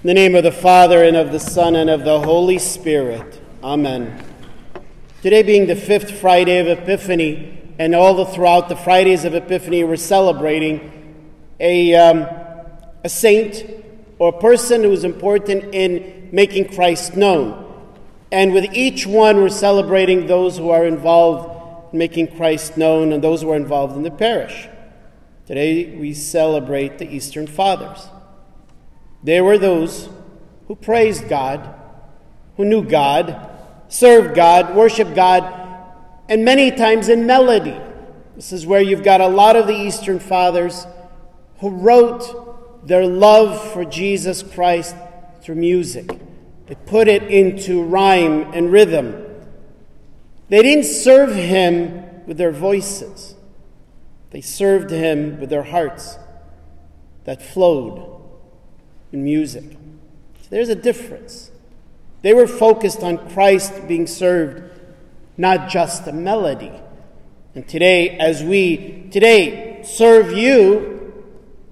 In the name of the Father, and of the Son, and of the Holy Spirit. Amen. Today being the fifth Friday of Epiphany, and all the, throughout the Fridays of Epiphany, we're celebrating a, um, a saint or a person who is important in making Christ known. And with each one, we're celebrating those who are involved in making Christ known and those who are involved in the parish. Today, we celebrate the Eastern Fathers. There were those who praised God, who knew God, served God, worshiped God, and many times in melody. This is where you've got a lot of the Eastern Fathers who wrote their love for Jesus Christ through music. They put it into rhyme and rhythm. They didn't serve him with their voices, they served him with their hearts that flowed in music. So there's a difference. They were focused on Christ being served, not just a melody. And today, as we today serve you,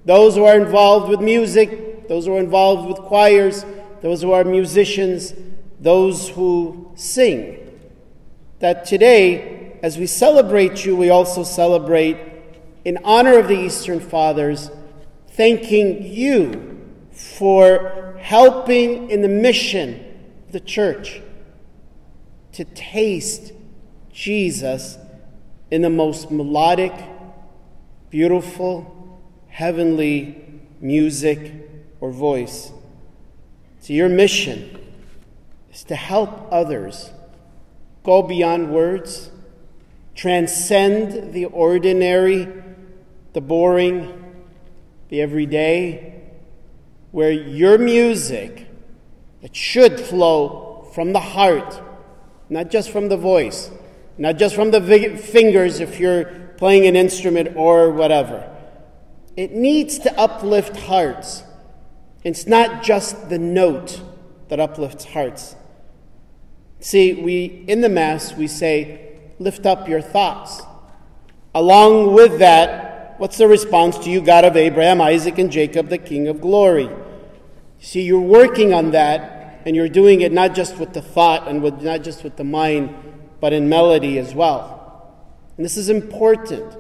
those who are involved with music, those who are involved with choirs, those who are musicians, those who sing, that today, as we celebrate you, we also celebrate in honor of the Eastern Fathers, thanking you for helping in the mission of the church to taste Jesus in the most melodic, beautiful, heavenly music or voice. So, your mission is to help others go beyond words, transcend the ordinary, the boring, the everyday where your music, it should flow from the heart, not just from the voice, not just from the fingers if you're playing an instrument or whatever. It needs to uplift hearts. It's not just the note that uplifts hearts. See, we in the Mass we say, lift up your thoughts. Along with that, what's the response to you, God of Abraham, Isaac, and Jacob, the King of glory? See, you're working on that, and you're doing it not just with the thought and with, not just with the mind, but in melody as well. And this is important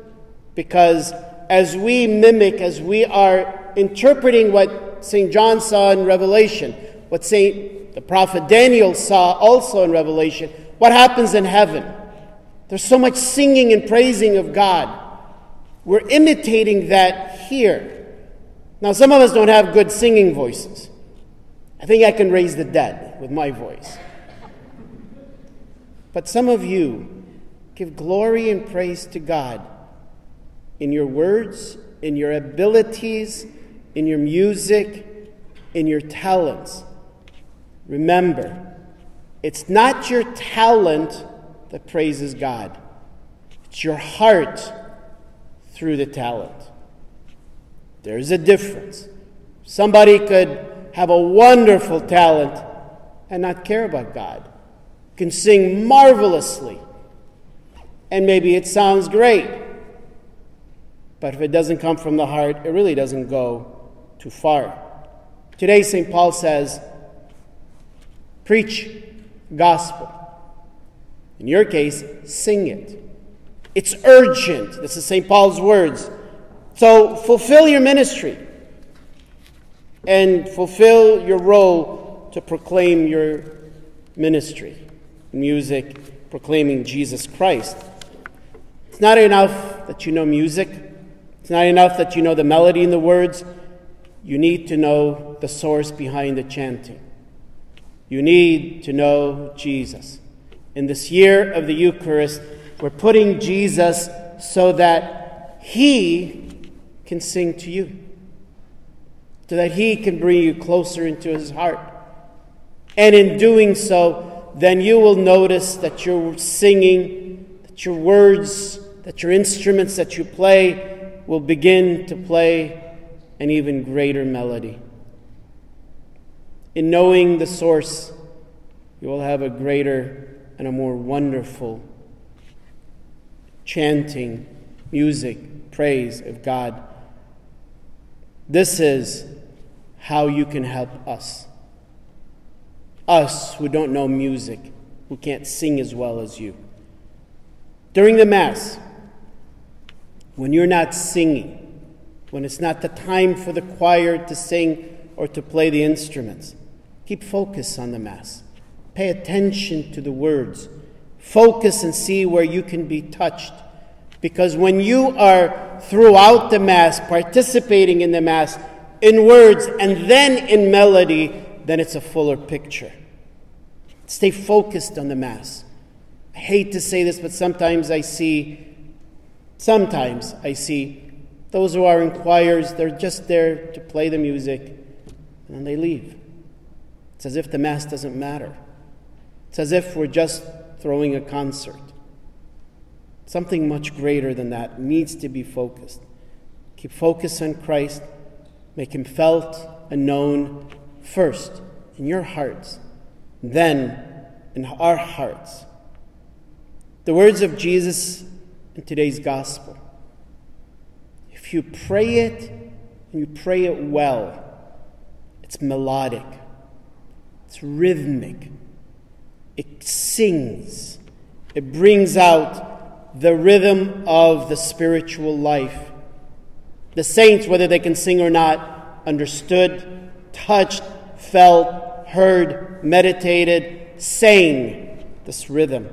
because as we mimic, as we are interpreting what St. John saw in Revelation, what St. the prophet Daniel saw also in Revelation, what happens in heaven? There's so much singing and praising of God. We're imitating that here. Now, some of us don't have good singing voices. I think I can raise the dead with my voice. But some of you give glory and praise to God in your words, in your abilities, in your music, in your talents. Remember, it's not your talent that praises God, it's your heart through the talent. There's a difference. Somebody could have a wonderful talent and not care about God, can sing marvelously, and maybe it sounds great. But if it doesn't come from the heart, it really doesn't go too far. Today, St. Paul says, preach gospel. In your case, sing it. It's urgent. This is St. Paul's words. So fulfill your ministry and fulfill your role to proclaim your ministry. Music, proclaiming Jesus Christ. It's not enough that you know music, it's not enough that you know the melody and the words. You need to know the source behind the chanting. You need to know Jesus. In this year of the Eucharist, we're putting Jesus so that He can sing to you, so that He can bring you closer into His heart. And in doing so, then you will notice that your singing, that your words, that your instruments that you play will begin to play an even greater melody. In knowing the source, you will have a greater and a more wonderful chanting, music, praise of God. This is how you can help us. Us who don't know music, who can't sing as well as you. During the Mass, when you're not singing, when it's not the time for the choir to sing or to play the instruments, keep focus on the Mass. Pay attention to the words. Focus and see where you can be touched. Because when you are throughout the Mass, participating in the Mass, in words and then in melody, then it's a fuller picture. Stay focused on the Mass. I hate to say this, but sometimes I see, sometimes I see those who are in choirs, they're just there to play the music and then they leave. It's as if the Mass doesn't matter. It's as if we're just throwing a concert. Something much greater than that needs to be focused. Keep focus on Christ, make him felt and known first in your hearts, then in our hearts. The words of Jesus in today's gospel. If you pray it and you pray it well, it's melodic, it's rhythmic, it sings, it brings out the rhythm of the spiritual life. The saints, whether they can sing or not, understood, touched, felt, heard, meditated, sang this rhythm.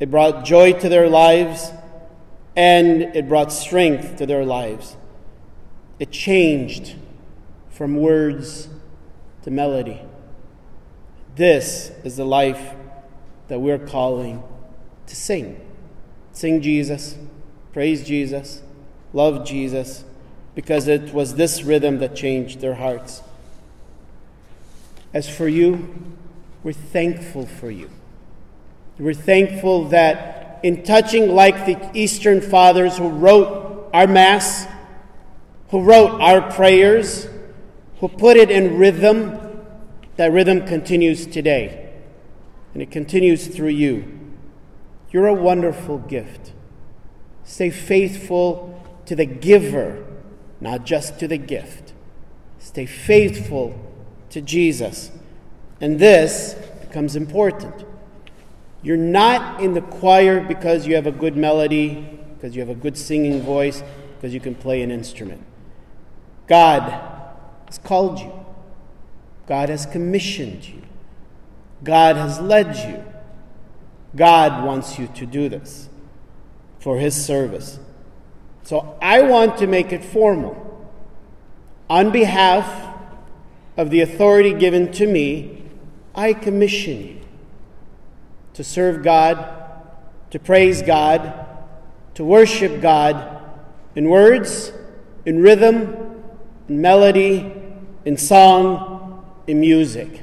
It brought joy to their lives and it brought strength to their lives. It changed from words to melody. This is the life that we're calling to sing. Sing Jesus, praise Jesus, love Jesus, because it was this rhythm that changed their hearts. As for you, we're thankful for you. We're thankful that in touching like the Eastern Fathers who wrote our Mass, who wrote our prayers, who put it in rhythm, that rhythm continues today. And it continues through you. You're a wonderful gift. Stay faithful to the giver, not just to the gift. Stay faithful to Jesus. And this becomes important. You're not in the choir because you have a good melody, because you have a good singing voice, because you can play an instrument. God has called you, God has commissioned you, God has led you. God wants you to do this for His service. So I want to make it formal. On behalf of the authority given to me, I commission you to serve God, to praise God, to worship God in words, in rhythm, in melody, in song, in music.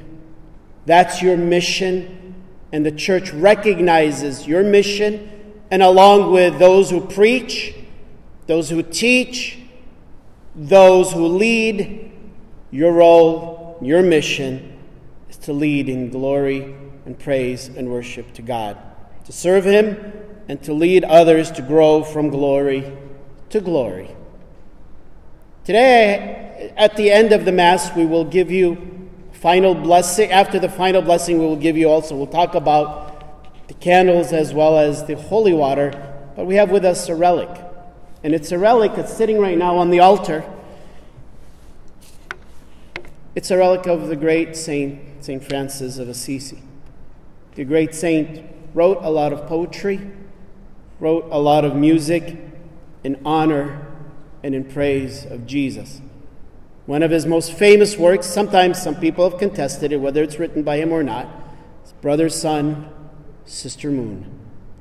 That's your mission, and the church recognizes your mission, and along with those who preach, those who teach, those who lead, your role, your mission is to lead in glory and praise and worship to God, to serve Him and to lead others to grow from glory to glory. Today, at the end of the Mass, we will give you final blessing. After the final blessing, we will give you also, we'll talk about the candles as well as the holy water, but we have with us a relic. And it's a relic that's sitting right now on the altar. It's a relic of the great Saint, Saint Francis of Assisi. The great saint wrote a lot of poetry, wrote a lot of music in honor and in praise of Jesus. One of his most famous works, sometimes some people have contested it, whether it's written by him or not, is Brother, Sun, Sister Moon.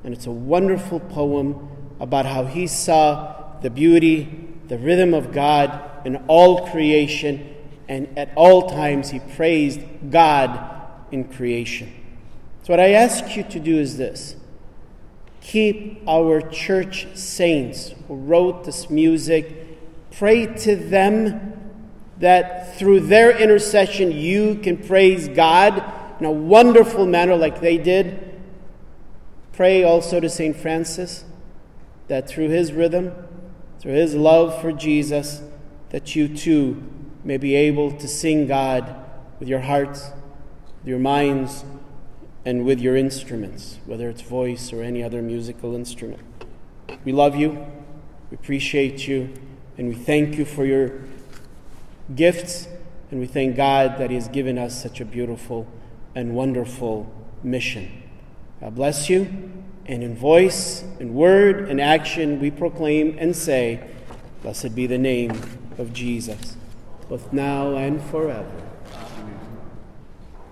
And it's a wonderful poem about how he saw the beauty, the rhythm of God in all creation, and at all times he praised God in creation. So, what I ask you to do is this keep our church saints who wrote this music, pray to them that through their intercession you can praise God in a wonderful manner like they did. Pray also to St. Francis that through his rhythm, through his love for Jesus, that you too may be able to sing God with your hearts, with your minds, and with your instruments, whether it's voice or any other musical instrument. We love you, we appreciate you, and we thank you for your gifts, and we thank God that He has given us such a beautiful and wonderful mission. God bless you, and in voice, in word, and action, we proclaim and say, Blessed be the name of Jesus, both now and forever.